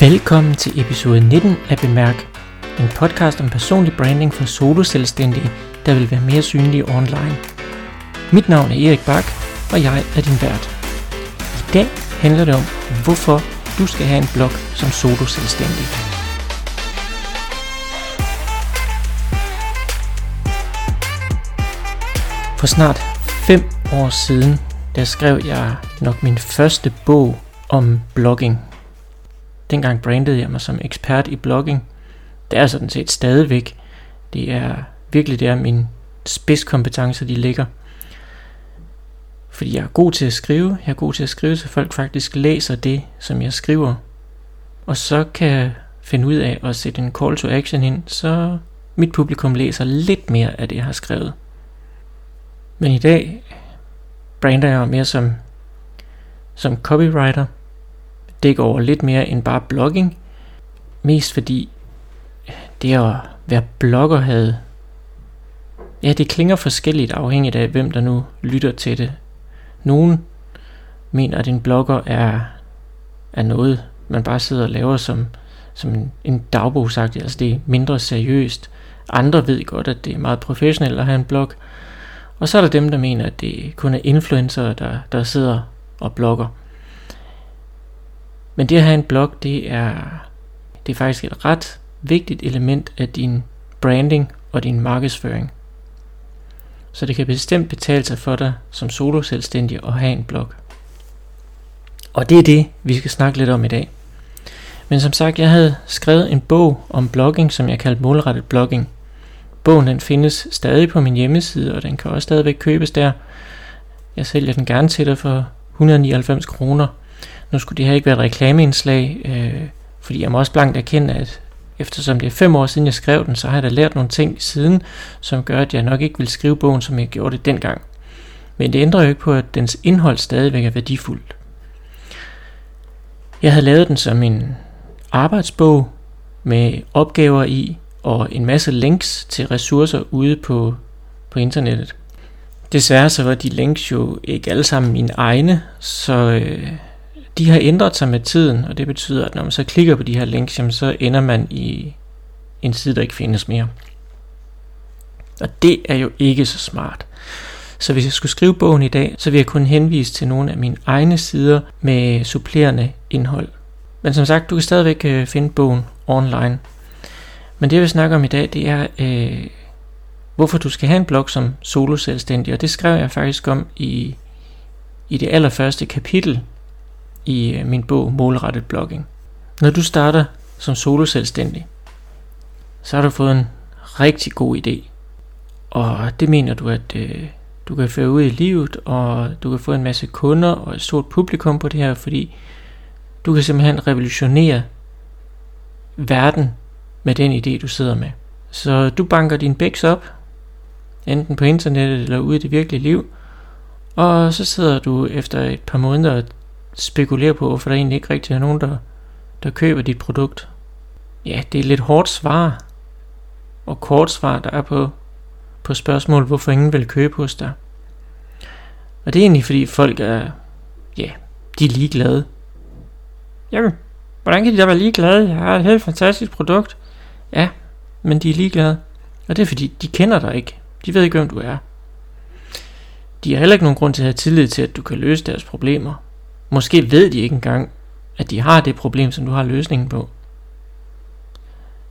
Velkommen til episode 19 af Bemærk, en podcast om personlig branding for soloselvstændige, der vil være mere synlige online. Mit navn er Erik Bak, og jeg er din vært. I dag handler det om, hvorfor du skal have en blog som soloselvstændig. For snart 5 år siden, der skrev jeg nok min første bog om blogging – Dengang brandede jeg mig som ekspert i blogging. Det er sådan set stadigvæk. Det er virkelig der min spidskompetencer de ligger. Fordi jeg er god til at skrive. Jeg er god til at skrive, så folk faktisk læser det, som jeg skriver. Og så kan jeg finde ud af at sætte en call to action ind, så mit publikum læser lidt mere af det, jeg har skrevet. Men i dag brander jeg mere som, som copywriter – dække over lidt mere end bare blogging. Mest fordi det at være blogger havde... Ja, det klinger forskelligt afhængigt af, hvem der nu lytter til det. Nogen mener, at en blogger er, er noget, man bare sidder og laver som, som en, en dagbogsagt, altså det er mindre seriøst. Andre ved godt, at det er meget professionelt at have en blog. Og så er der dem, der mener, at det kun er influencer, der, der sidder og blogger. Men det at have en blog, det er, det er faktisk et ret vigtigt element af din branding og din markedsføring. Så det kan bestemt betale sig for dig som solo selvstændig at have en blog. Og det er det, vi skal snakke lidt om i dag. Men som sagt, jeg havde skrevet en bog om blogging, som jeg kaldte målrettet blogging. Bogen den findes stadig på min hjemmeside, og den kan også stadigvæk købes der. Jeg sælger den gerne til dig for 199 kroner. Nu skulle det her ikke være et reklameindslag, øh, fordi jeg må også blankt erkende, at eftersom det er fem år siden jeg skrev den, så har jeg da lært nogle ting siden, som gør, at jeg nok ikke vil skrive bogen, som jeg gjorde det dengang. Men det ændrer jo ikke på, at dens indhold stadigvæk er værdifuldt. Jeg havde lavet den som en arbejdsbog med opgaver i og en masse links til ressourcer ude på, på internettet. Desværre så var de links jo ikke alle sammen mine egne, så øh, de har ændret sig med tiden, og det betyder, at når man så klikker på de her links, jamen, så ender man i en side, der ikke findes mere. Og det er jo ikke så smart. Så hvis jeg skulle skrive bogen i dag, så vil jeg kun henvise til nogle af mine egne sider med supplerende indhold. Men som sagt, du kan stadigvæk øh, finde bogen online. Men det jeg vil snakke om i dag, det er, øh, hvorfor du skal have en blog som solo selvstændig. Og det skrev jeg faktisk om i, i det allerførste kapitel i øh, min bog Målrettet Blogging. Når du starter som soloselvstændig, så har du fået en rigtig god idé. Og det mener du, at øh, du kan føre ud i livet, og du kan få en masse kunder og et stort publikum på det her, fordi du kan simpelthen revolutionere verden med den idé, du sidder med. Så du banker din bæks op, enten på internettet eller ude i det virkelige liv, og så sidder du efter et par måneder og spekulere på, hvorfor der egentlig ikke rigtig er nogen, der, der køber dit produkt. Ja, det er lidt hårdt svar og kort svar, der er på, på spørgsmålet, hvorfor ingen vil købe hos dig. Og det er egentlig fordi folk er, ja, de er ligeglade. Jamen, hvordan kan de da være ligeglade? Jeg har et helt fantastisk produkt. Ja, men de er ligeglade. Og det er fordi, de kender dig ikke. De ved ikke, hvem du er. De har heller ikke nogen grund til at have tillid til, at du kan løse deres problemer. Måske ved de ikke engang, at de har det problem, som du har løsningen på.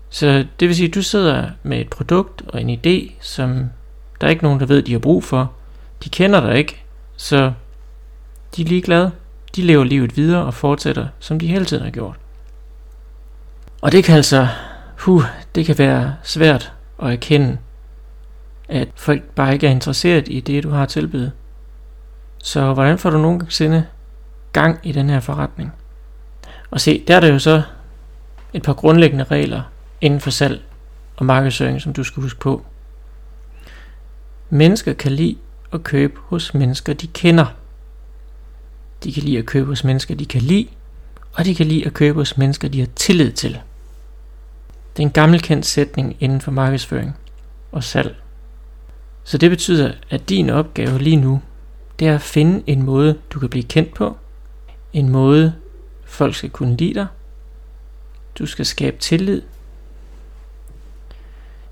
Så det vil sige, at du sidder med et produkt og en idé, som der er ikke nogen, der ved, de har brug for. De kender dig ikke, så de er ligeglade. De lever livet videre og fortsætter, som de hele tiden har gjort. Og det kan altså, huh, det kan være svært at erkende, at folk bare ikke er interesseret i det, du har tilbydet. Så hvordan får du nogensinde gang i den her forretning. Og se, der er der jo så et par grundlæggende regler inden for salg og markedsføring, som du skal huske på. Mennesker kan lide at købe hos mennesker, de kender. De kan lide at købe hos mennesker, de kan lide, og de kan lide at købe hos mennesker, de har tillid til. Det er en gammelkendt sætning inden for markedsføring og salg. Så det betyder, at din opgave lige nu, det er at finde en måde, du kan blive kendt på, en måde folk skal kunne lide dig, Du skal skabe tillid.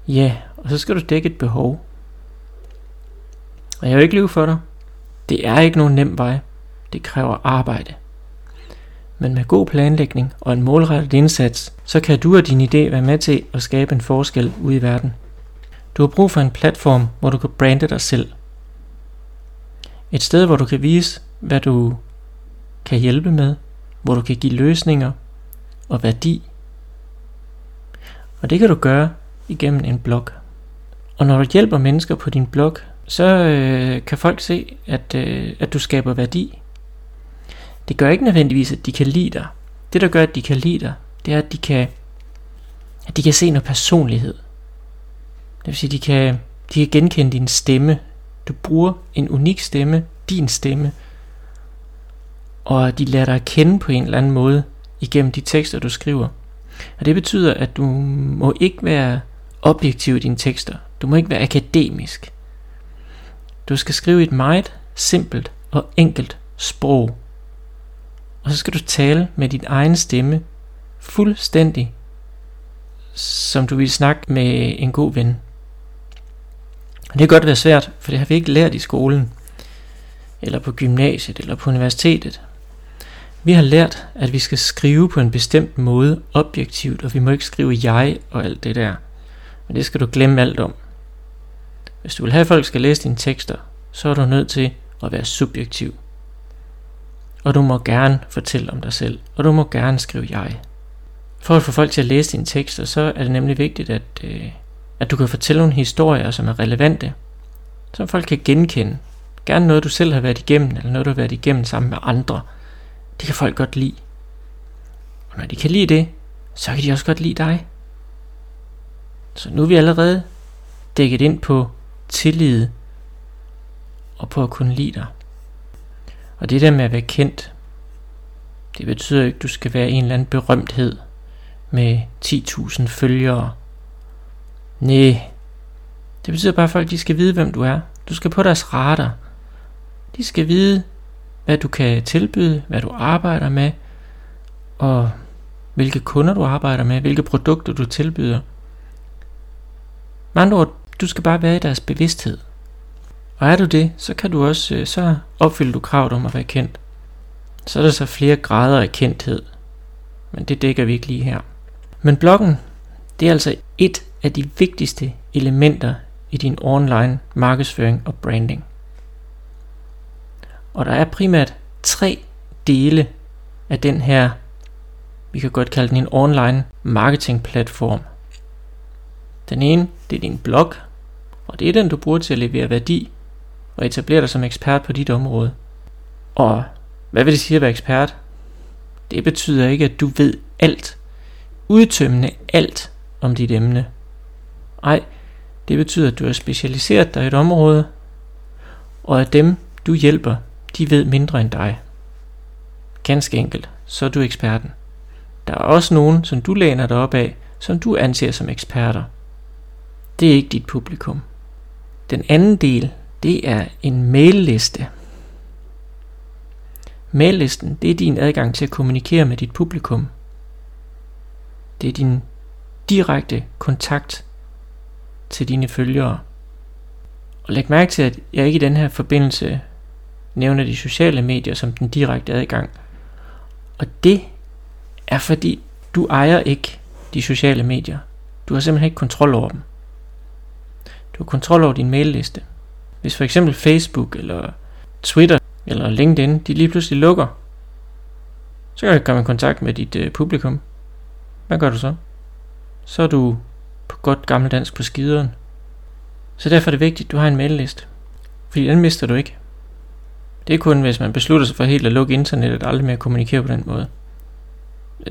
Ja, og så skal du dække et behov. Og jeg vil ikke lyve for dig. Det er ikke nogen nem vej. Det kræver arbejde. Men med god planlægning og en målrettet indsats, så kan du og din idé være med til at skabe en forskel ude i verden. Du har brug for en platform, hvor du kan brande dig selv. Et sted, hvor du kan vise, hvad du kan hjælpe med, hvor du kan give løsninger og værdi. Og det kan du gøre igennem en blog. Og når du hjælper mennesker på din blog, så øh, kan folk se, at, øh, at du skaber værdi. Det gør ikke nødvendigvis, at de kan lide dig. Det, der gør, at de kan lide dig, det er, at de kan, at de kan se noget personlighed. Det vil sige, at de kan, de kan genkende din stemme. Du bruger en unik stemme, din stemme, og de lærer dig at kende på en eller anden måde igennem de tekster, du skriver. Og det betyder, at du må ikke være objektiv i dine tekster. Du må ikke være akademisk. Du skal skrive et meget simpelt og enkelt sprog. Og så skal du tale med din egen stemme fuldstændig, som du vil snakke med en god ven. Og det kan godt være svært, for det har vi ikke lært i skolen, eller på gymnasiet, eller på universitetet. Vi har lært, at vi skal skrive på en bestemt måde, objektivt, og vi må ikke skrive jeg og alt det der. Men det skal du glemme alt om. Hvis du vil have, at folk skal læse dine tekster, så er du nødt til at være subjektiv. Og du må gerne fortælle om dig selv, og du må gerne skrive jeg. For at få folk til at læse dine tekster, så er det nemlig vigtigt, at, øh, at du kan fortælle nogle historier, som er relevante, som folk kan genkende. Gerne noget, du selv har været igennem, eller noget, du har været igennem sammen med andre – det kan folk godt lide. Og når de kan lide det, så kan de også godt lide dig. Så nu er vi allerede dækket ind på tillid og på at kunne lide dig. Og det der med at være kendt, det betyder ikke, at du skal være en eller anden berømthed med 10.000 følgere. Nej, det betyder bare, at folk de skal vide, hvem du er. Du skal på deres radar. De skal vide, hvad du kan tilbyde, hvad du arbejder med, og hvilke kunder du arbejder med, hvilke produkter du tilbyder. Med andre ord, du skal bare være i deres bevidsthed. Og er du det, så kan du også, øh, så opfylder du kravet om at være kendt. Så er der så flere grader af kendthed. Men det dækker vi ikke lige her. Men bloggen, det er altså et af de vigtigste elementer i din online markedsføring og branding. Og der er primært tre dele af den her, vi kan godt kalde den en online marketing platform. Den ene, det er din blog, og det er den, du bruger til at levere værdi og etablere dig som ekspert på dit område. Og hvad vil det sige at være ekspert? Det betyder ikke, at du ved alt, udtømmende alt om dit emne. Nej, det betyder, at du har specialiseret dig i et område, og at dem, du hjælper, de ved mindre end dig. Ganske enkelt, så er du eksperten. Der er også nogen, som du læner dig op af, som du anser som eksperter. Det er ikke dit publikum. Den anden del, det er en mailliste. Maillisten, det er din adgang til at kommunikere med dit publikum. Det er din direkte kontakt til dine følgere. Og læg mærke til, at jeg ikke i den her forbindelse nævner de sociale medier som den direkte adgang. Og det er fordi, du ejer ikke de sociale medier. Du har simpelthen ikke kontrol over dem. Du har kontrol over din mailliste. Hvis for eksempel Facebook eller Twitter eller LinkedIn, de lige pludselig lukker, så kan du komme i kontakt med dit øh, publikum. Hvad gør du så? Så er du på godt gammeldansk på skideren. Så derfor er det vigtigt, at du har en mailliste. Fordi den mister du ikke. Det er kun, hvis man beslutter sig for helt at lukke internettet og aldrig mere kommunikere på den måde.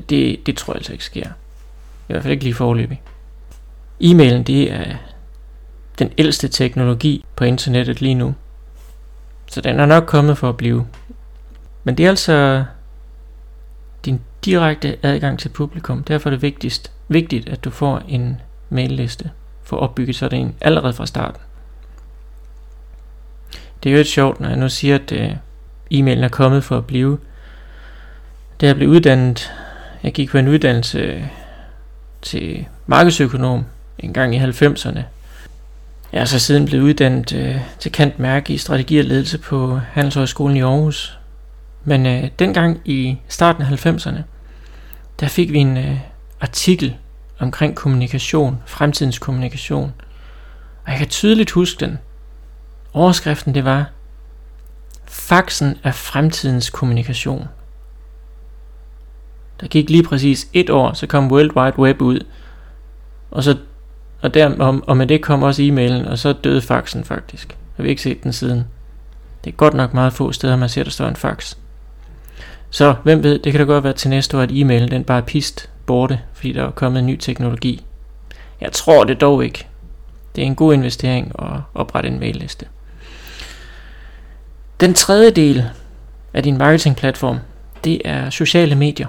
Det, det tror jeg altså ikke sker. I hvert fald ikke lige forløbig. E-mailen, det er den ældste teknologi på internettet lige nu. Så den er nok kommet for at blive. Men det er altså din direkte adgang til publikum. Derfor er det vigtigst, vigtigt, at du får en mailliste for at opbygge sådan en allerede fra starten. Det er jo et sjovt, når jeg nu siger, at øh, e-mailen er kommet for at blive. Da jeg blev uddannet jeg gik på en uddannelse øh, til markedsøkonom en gang i 90'erne. Jeg er så siden blevet uddannet øh, til kant mærke i strategi og ledelse på Handelshøjskolen i Aarhus. Men øh, dengang i starten af 90'erne, der fik vi en øh, artikel omkring kommunikation, fremtidens kommunikation. Og jeg kan tydeligt huske den. Overskriften det var, Faxen er fremtidens kommunikation. Der gik lige præcis et år, så kom World Wide Web ud, og, så, og, der, og, og med det kom også e-mailen, og så døde faxen faktisk. Jeg har ikke set den siden. Det er godt nok meget få steder, man ser, der står en fax. Så hvem ved, det kan da godt være til næste år, at e-mailen den bare er pist borte, fordi der er kommet en ny teknologi. Jeg tror det dog ikke. Det er en god investering at oprette en mailliste. Den tredje del af din marketingplatform, det er sociale medier.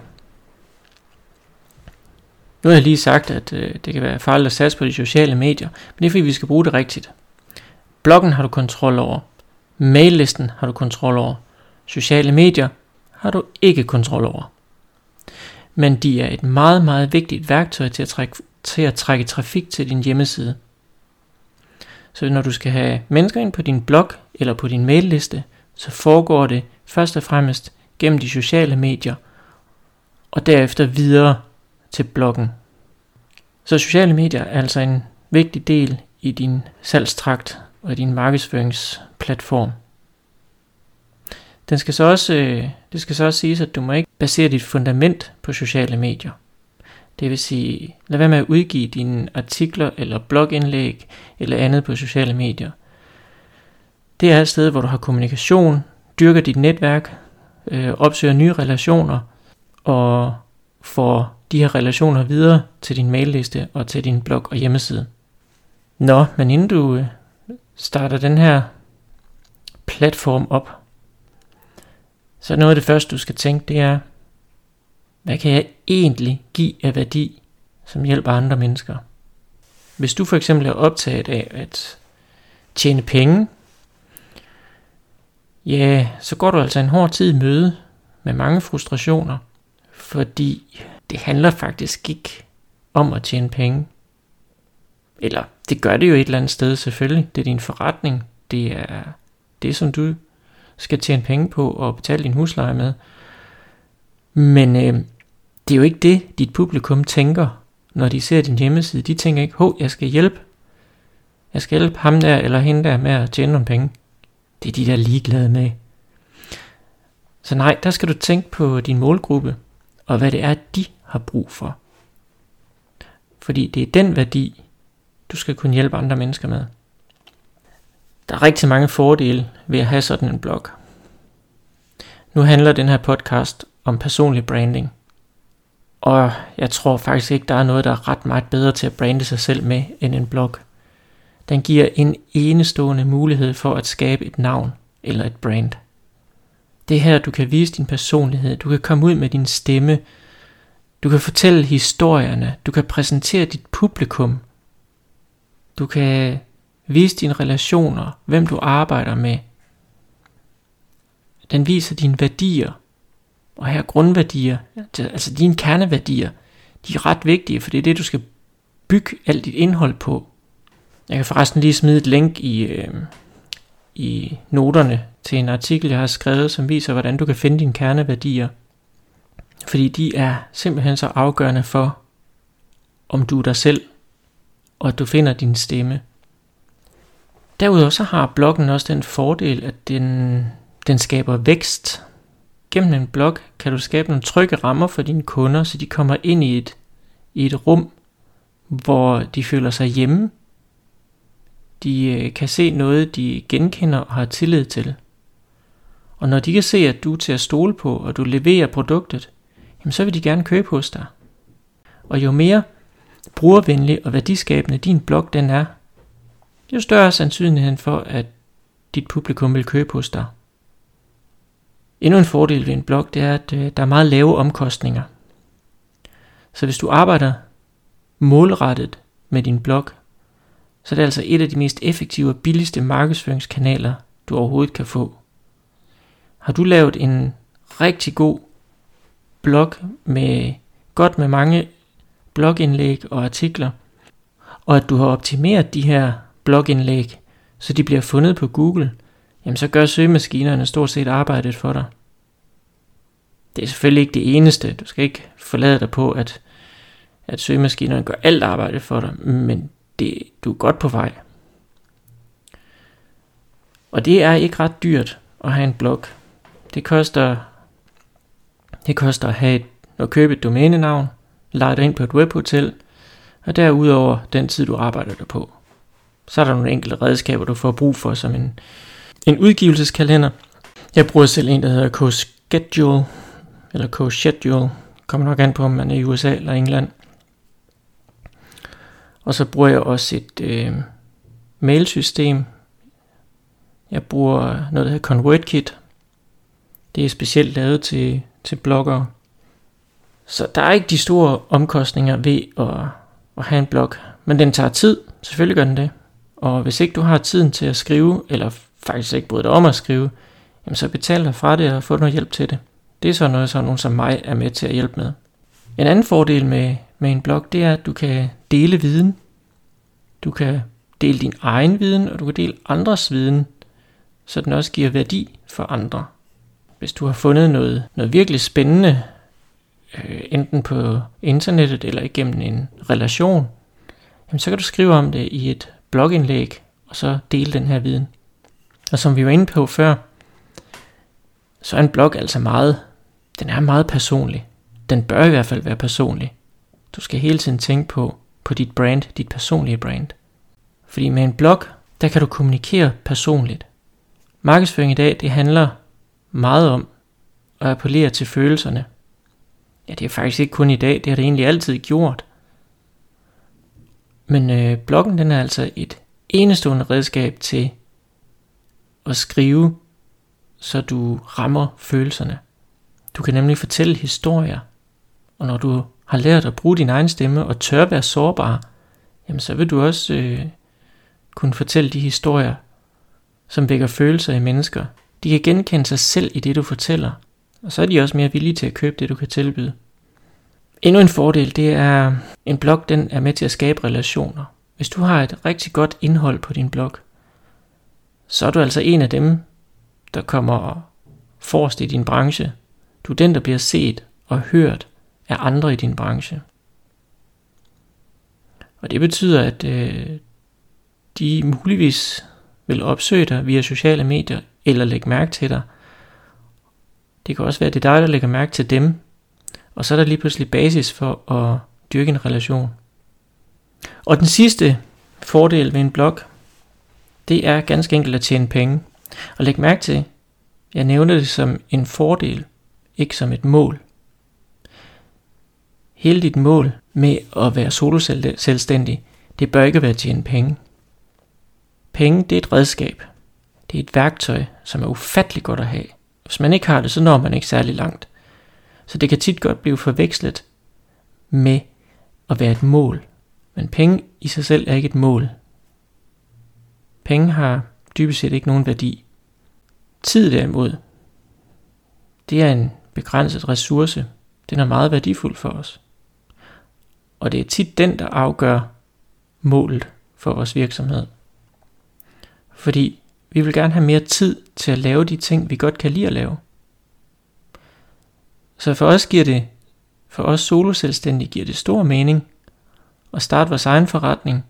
Nu har jeg lige sagt, at øh, det kan være farligt at satse på de sociale medier, men det er fordi, vi skal bruge det rigtigt. Bloggen har du kontrol over. Maillisten har du kontrol over. Sociale medier har du ikke kontrol over. Men de er et meget, meget vigtigt værktøj til at trække, til at trække trafik til din hjemmeside. Så når du skal have mennesker ind på din blog eller på din mailliste, så foregår det først og fremmest gennem de sociale medier, og derefter videre til bloggen. Så sociale medier er altså en vigtig del i din salgstrakt og i din markedsføringsplatform. Den skal så også, øh, det skal så også siges, at du må ikke basere dit fundament på sociale medier. Det vil sige, lad være med at udgive dine artikler eller blogindlæg eller andet på sociale medier. Det er et sted, hvor du har kommunikation, dyrker dit netværk, øh, opsøger nye relationer og får de her relationer videre til din mailliste og til din blog og hjemmeside. Nå, men inden du øh, starter den her platform op, så noget af det første, du skal tænke, det er, hvad kan jeg egentlig give af værdi, som hjælper andre mennesker? Hvis du for eksempel er optaget af at tjene penge, ja, så går du altså en hård tid i møde med mange frustrationer, fordi det handler faktisk ikke om at tjene penge. Eller det gør det jo et eller andet sted selvfølgelig. Det er din forretning. Det er det, som du skal tjene penge på og betale din husleje med. Men øh, det er jo ikke det, dit publikum tænker, når de ser din hjemmeside. De tænker ikke, hov, jeg skal hjælpe. Jeg skal hjælpe ham der eller hende der med at tjene nogle penge. Det er de der ligeglade med. Så nej, der skal du tænke på din målgruppe, og hvad det er, de har brug for. Fordi det er den værdi, du skal kunne hjælpe andre mennesker med. Der er rigtig mange fordele ved at have sådan en blog. Nu handler den her podcast om personlig branding. Og jeg tror faktisk ikke, der er noget, der er ret meget bedre til at brande sig selv med end en blog. Den giver en enestående mulighed for at skabe et navn eller et brand. Det er her, du kan vise din personlighed, du kan komme ud med din stemme, du kan fortælle historierne, du kan præsentere dit publikum, du kan vise dine relationer, hvem du arbejder med. Den viser dine værdier, og her grundværdier, altså dine kerneværdier, de er ret vigtige, for det er det, du skal bygge alt dit indhold på. Jeg kan forresten lige smide et link i, øh, i noterne til en artikel, jeg har skrevet, som viser, hvordan du kan finde dine kerneværdier. Fordi de er simpelthen så afgørende for, om du er dig selv, og at du finder din stemme. Derudover så har bloggen også den fordel, at den, den skaber vækst. Gennem en blog kan du skabe nogle trygge rammer for dine kunder, så de kommer ind i et, i et rum, hvor de føler sig hjemme. De øh, kan se noget, de genkender og har tillid til. Og når de kan se, at du er til at stole på, og du leverer produktet, jamen så vil de gerne købe hos dig. Og jo mere brugervenlig og værdiskabende din blog den er, jo større er sandsynligheden for, at dit publikum vil købe hos dig. Endnu en fordel ved en blog, det er, at øh, der er meget lave omkostninger. Så hvis du arbejder målrettet med din blog, så er det altså et af de mest effektive og billigste markedsføringskanaler, du overhovedet kan få. Har du lavet en rigtig god blog med godt med mange blogindlæg og artikler, og at du har optimeret de her blogindlæg, så de bliver fundet på Google, jamen så gør søgemaskinerne stort set arbejdet for dig. Det er selvfølgelig ikke det eneste. Du skal ikke forlade dig på, at, at søgemaskinerne gør alt arbejdet for dig, men det, du er godt på vej. Og det er ikke ret dyrt at have en blog. Det koster, det koster at, have et, at købe et domænenavn, lege dig ind på et webhotel, og derudover den tid, du arbejder der på. Så er der nogle enkelte redskaber, du får brug for, som en, en udgivelseskalender. Jeg bruger selv en, der hedder CoSchedule, eller CoSchedule. Kommer nok an på, om man er i USA eller England. Og så bruger jeg også et øh, mailsystem. Jeg bruger noget, der hedder ConvertKit. Det er specielt lavet til, til bloggere. Så der er ikke de store omkostninger ved at, at have en blog. Men den tager tid. Selvfølgelig gør den det. Og hvis ikke du har tiden til at skrive, eller faktisk ikke bryder dig om at skrive, jamen så betal dig fra det og få noget hjælp til det. Det er så noget, som nogen som mig er med til at hjælpe med. En anden fordel med, med en blog, det er, at du kan dele viden. Du kan dele din egen viden, og du kan dele andres viden, så den også giver værdi for andre. Hvis du har fundet noget, noget virkelig spændende, øh, enten på internettet eller igennem en relation, jamen så kan du skrive om det i et blogindlæg, og så dele den her viden. Og som vi var inde på før, så er en blog altså meget, den er meget personlig. Den bør i hvert fald være personlig. Du skal hele tiden tænke på, på dit brand, dit personlige brand. Fordi med en blog, der kan du kommunikere personligt. Markedsføring i dag, det handler meget om at appellere til følelserne. Ja, det er faktisk ikke kun i dag, det har det egentlig altid gjort. Men øh, bloggen, den er altså et enestående redskab til at skrive, så du rammer følelserne. Du kan nemlig fortælle historier, og når du har lært at bruge din egen stemme og tør være sårbar, jamen så vil du også øh, kunne fortælle de historier, som vækker følelser i mennesker. De kan genkende sig selv i det, du fortæller, og så er de også mere villige til at købe det, du kan tilbyde. Endnu en fordel, det er, en blog den er med til at skabe relationer. Hvis du har et rigtig godt indhold på din blog, så er du altså en af dem, der kommer forrest i din branche. Du er den, der bliver set og hørt af andre i din branche. Og det betyder, at øh, de muligvis vil opsøge dig via sociale medier eller lægge mærke til dig. Det kan også være, at det er dig, der lægger mærke til dem, og så er der lige pludselig basis for at dyrke en relation. Og den sidste fordel ved en blog, det er ganske enkelt at tjene penge. Og læg mærke til, jeg nævner det som en fordel, ikke som et mål. Hele dit mål med at være soloselvstændig, det bør ikke være at tjene penge. Penge, det er et redskab. Det er et værktøj, som er ufattelig godt at have. Hvis man ikke har det, så når man ikke særlig langt. Så det kan tit godt blive forvekslet med at være et mål. Men penge i sig selv er ikke et mål. Penge har dybest set ikke nogen værdi. Tid derimod, det er en begrænset ressource. Den er meget værdifuld for os. Og det er tit den, der afgør målet for vores virksomhed. Fordi vi vil gerne have mere tid til at lave de ting, vi godt kan lide at lave. Så for os giver det, for os soloselvstændige giver det stor mening at starte vores egen forretning,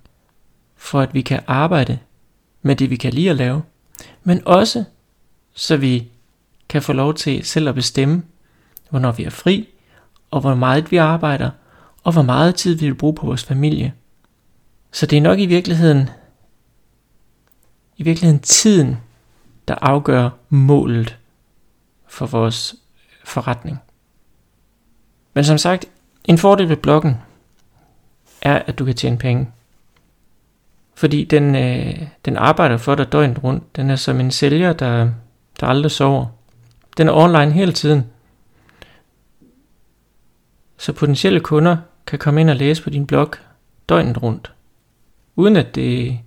for at vi kan arbejde med det, vi kan lide at lave, men også så vi kan få lov til selv at bestemme, hvornår vi er fri, og hvor meget vi arbejder, og hvor meget tid vi vil bruge på vores familie. Så det er nok i virkeligheden, i virkeligheden tiden, der afgør målet for vores forretning. Men som sagt, en fordel ved bloggen er, at du kan tjene penge. Fordi den, øh, den arbejder for dig døgnet rundt. Den er som en sælger, der, der aldrig sover. Den er online hele tiden. Så potentielle kunder kan komme ind og læse på din blog døgnet rundt. Uden at det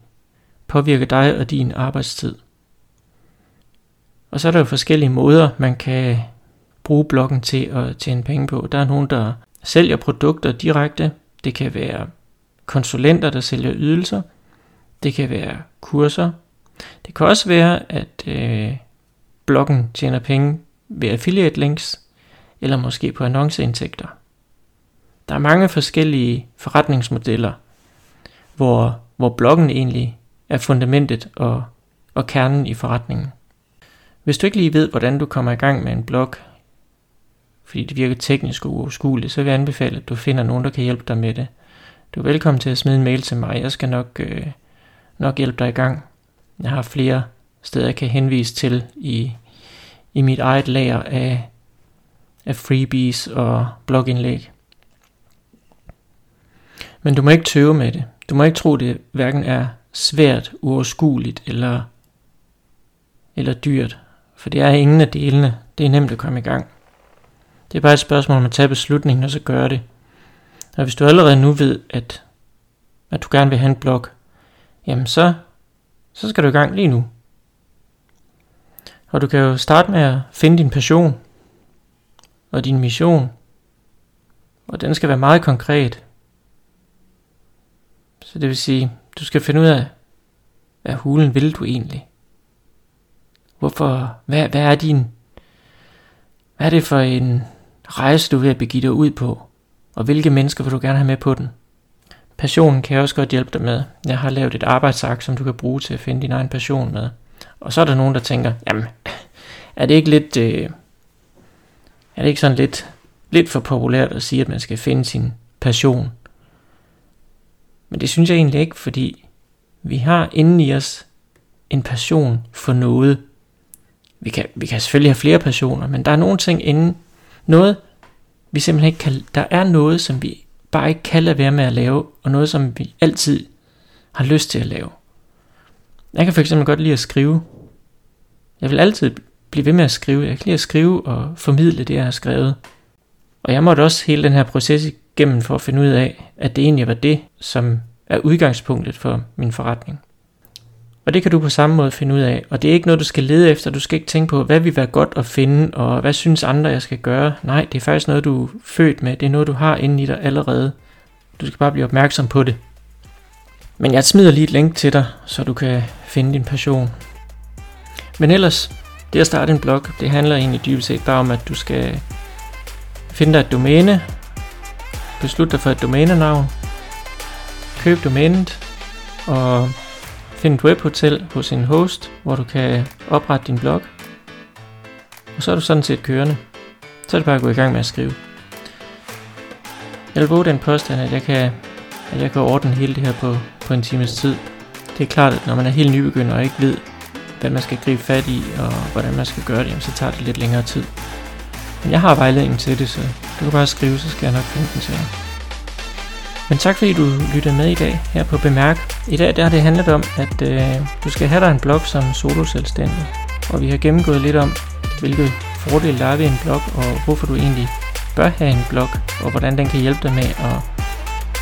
påvirker dig og din arbejdstid. Og så er der jo forskellige måder, man kan bruge bloggen til at tjene penge på. Der er nogen, der sælger produkter direkte. Det kan være konsulenter, der sælger ydelser. Det kan være kurser. Det kan også være, at øh, bloggen tjener penge ved affiliate links, eller måske på annonceindtægter. Der er mange forskellige forretningsmodeller, hvor, hvor bloggen egentlig er fundamentet og, og kernen i forretningen. Hvis du ikke lige ved, hvordan du kommer i gang med en blog, fordi det virker teknisk og uoverskueligt, så vil jeg anbefale, at du finder nogen, der kan hjælpe dig med det. Du er velkommen til at smide en mail til mig. Jeg skal nok, øh, nok hjælpe dig i gang. Jeg har flere steder, jeg kan henvise til i, i mit eget lager af, af freebies og blogindlæg. Men du må ikke tøve med det. Du må ikke tro, det hverken er svært, uoverskueligt eller, eller dyrt. For det er ingen af delene. Det er nemt at komme i gang. Det er bare et spørgsmål om at tage beslutningen og så gøre det. Og hvis du allerede nu ved, at, at du gerne vil have en blog, jamen så, så skal du i gang lige nu. Og du kan jo starte med at finde din passion og din mission. Og den skal være meget konkret. Så det vil sige, du skal finde ud af, hvad hulen vil du egentlig? Hvorfor, hvad, hvad er din, hvad er det for en rejse, du vil begive dig ud på? Og hvilke mennesker vil du gerne have med på den? Passionen kan jeg også godt hjælpe dig med. Jeg har lavet et arbejdsark, som du kan bruge til at finde din egen passion med. Og så er der nogen, der tænker, jamen, er det ikke lidt, øh, er det ikke sådan lidt, lidt for populært at sige, at man skal finde sin passion? Men det synes jeg egentlig ikke, fordi vi har inden i os en passion for noget. Vi kan, vi kan selvfølgelig have flere passioner, men der er nogle ting inden, noget vi simpelthen ikke kan, der er noget, som vi bare ikke kan lade være med at lave, og noget, som vi altid har lyst til at lave. Jeg kan for eksempel godt lide at skrive. Jeg vil altid blive ved med at skrive. Jeg kan lide at skrive og formidle det, jeg har skrevet. Og jeg måtte også hele den her proces gennem for at finde ud af, at det egentlig var det, som er udgangspunktet for min forretning. Og det kan du på samme måde finde ud af. Og det er ikke noget, du skal lede efter. Du skal ikke tænke på, hvad vil være godt at finde, og hvad synes andre, jeg skal gøre. Nej, det er faktisk noget, du er født med. Det er noget, du har inde i dig allerede. Du skal bare blive opmærksom på det. Men jeg smider lige et link til dig, så du kan finde din passion. Men ellers, det at starte en blog, det handler egentlig dybest set bare om, at du skal finde dig et domæne, beslutte dig for et domænenavn, køb domænet, og find et webhotel hos en host, hvor du kan oprette din blog. Og så er du sådan set kørende. Så er det bare at gå i gang med at skrive. Jeg vil bruge den påstand, at jeg kan, at jeg kan ordne hele det her på, på en times tid. Det er klart, at når man er helt nybegynder og ikke ved, hvad man skal gribe fat i, og hvordan man skal gøre det, så tager det lidt længere tid. Men jeg har vejledning til det, så du kan bare skrive, så skal jeg nok finde den til dig. Men tak fordi du lyttede med i dag her på Bemærk. I dag der har det handlet om, at øh, du skal have dig en blog som solo-selvstændig. Og vi har gennemgået lidt om, hvilke fordele der er ved en blog, og hvorfor du egentlig bør have en blog, og hvordan den kan hjælpe dig med at,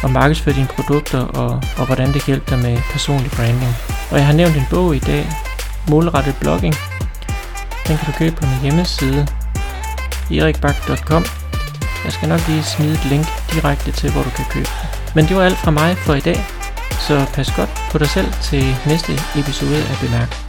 at markedsføre dine produkter, og, og hvordan det kan hjælpe dig med personlig branding. Og jeg har nævnt en bog i dag, Målrettet Blogging. Den kan du købe på min hjemmeside, erikbak.com. Jeg skal nok lige smide et link direkte til, hvor du kan købe den. Men det var alt fra mig for i dag, så pas godt på dig selv til næste episode af Bemærk.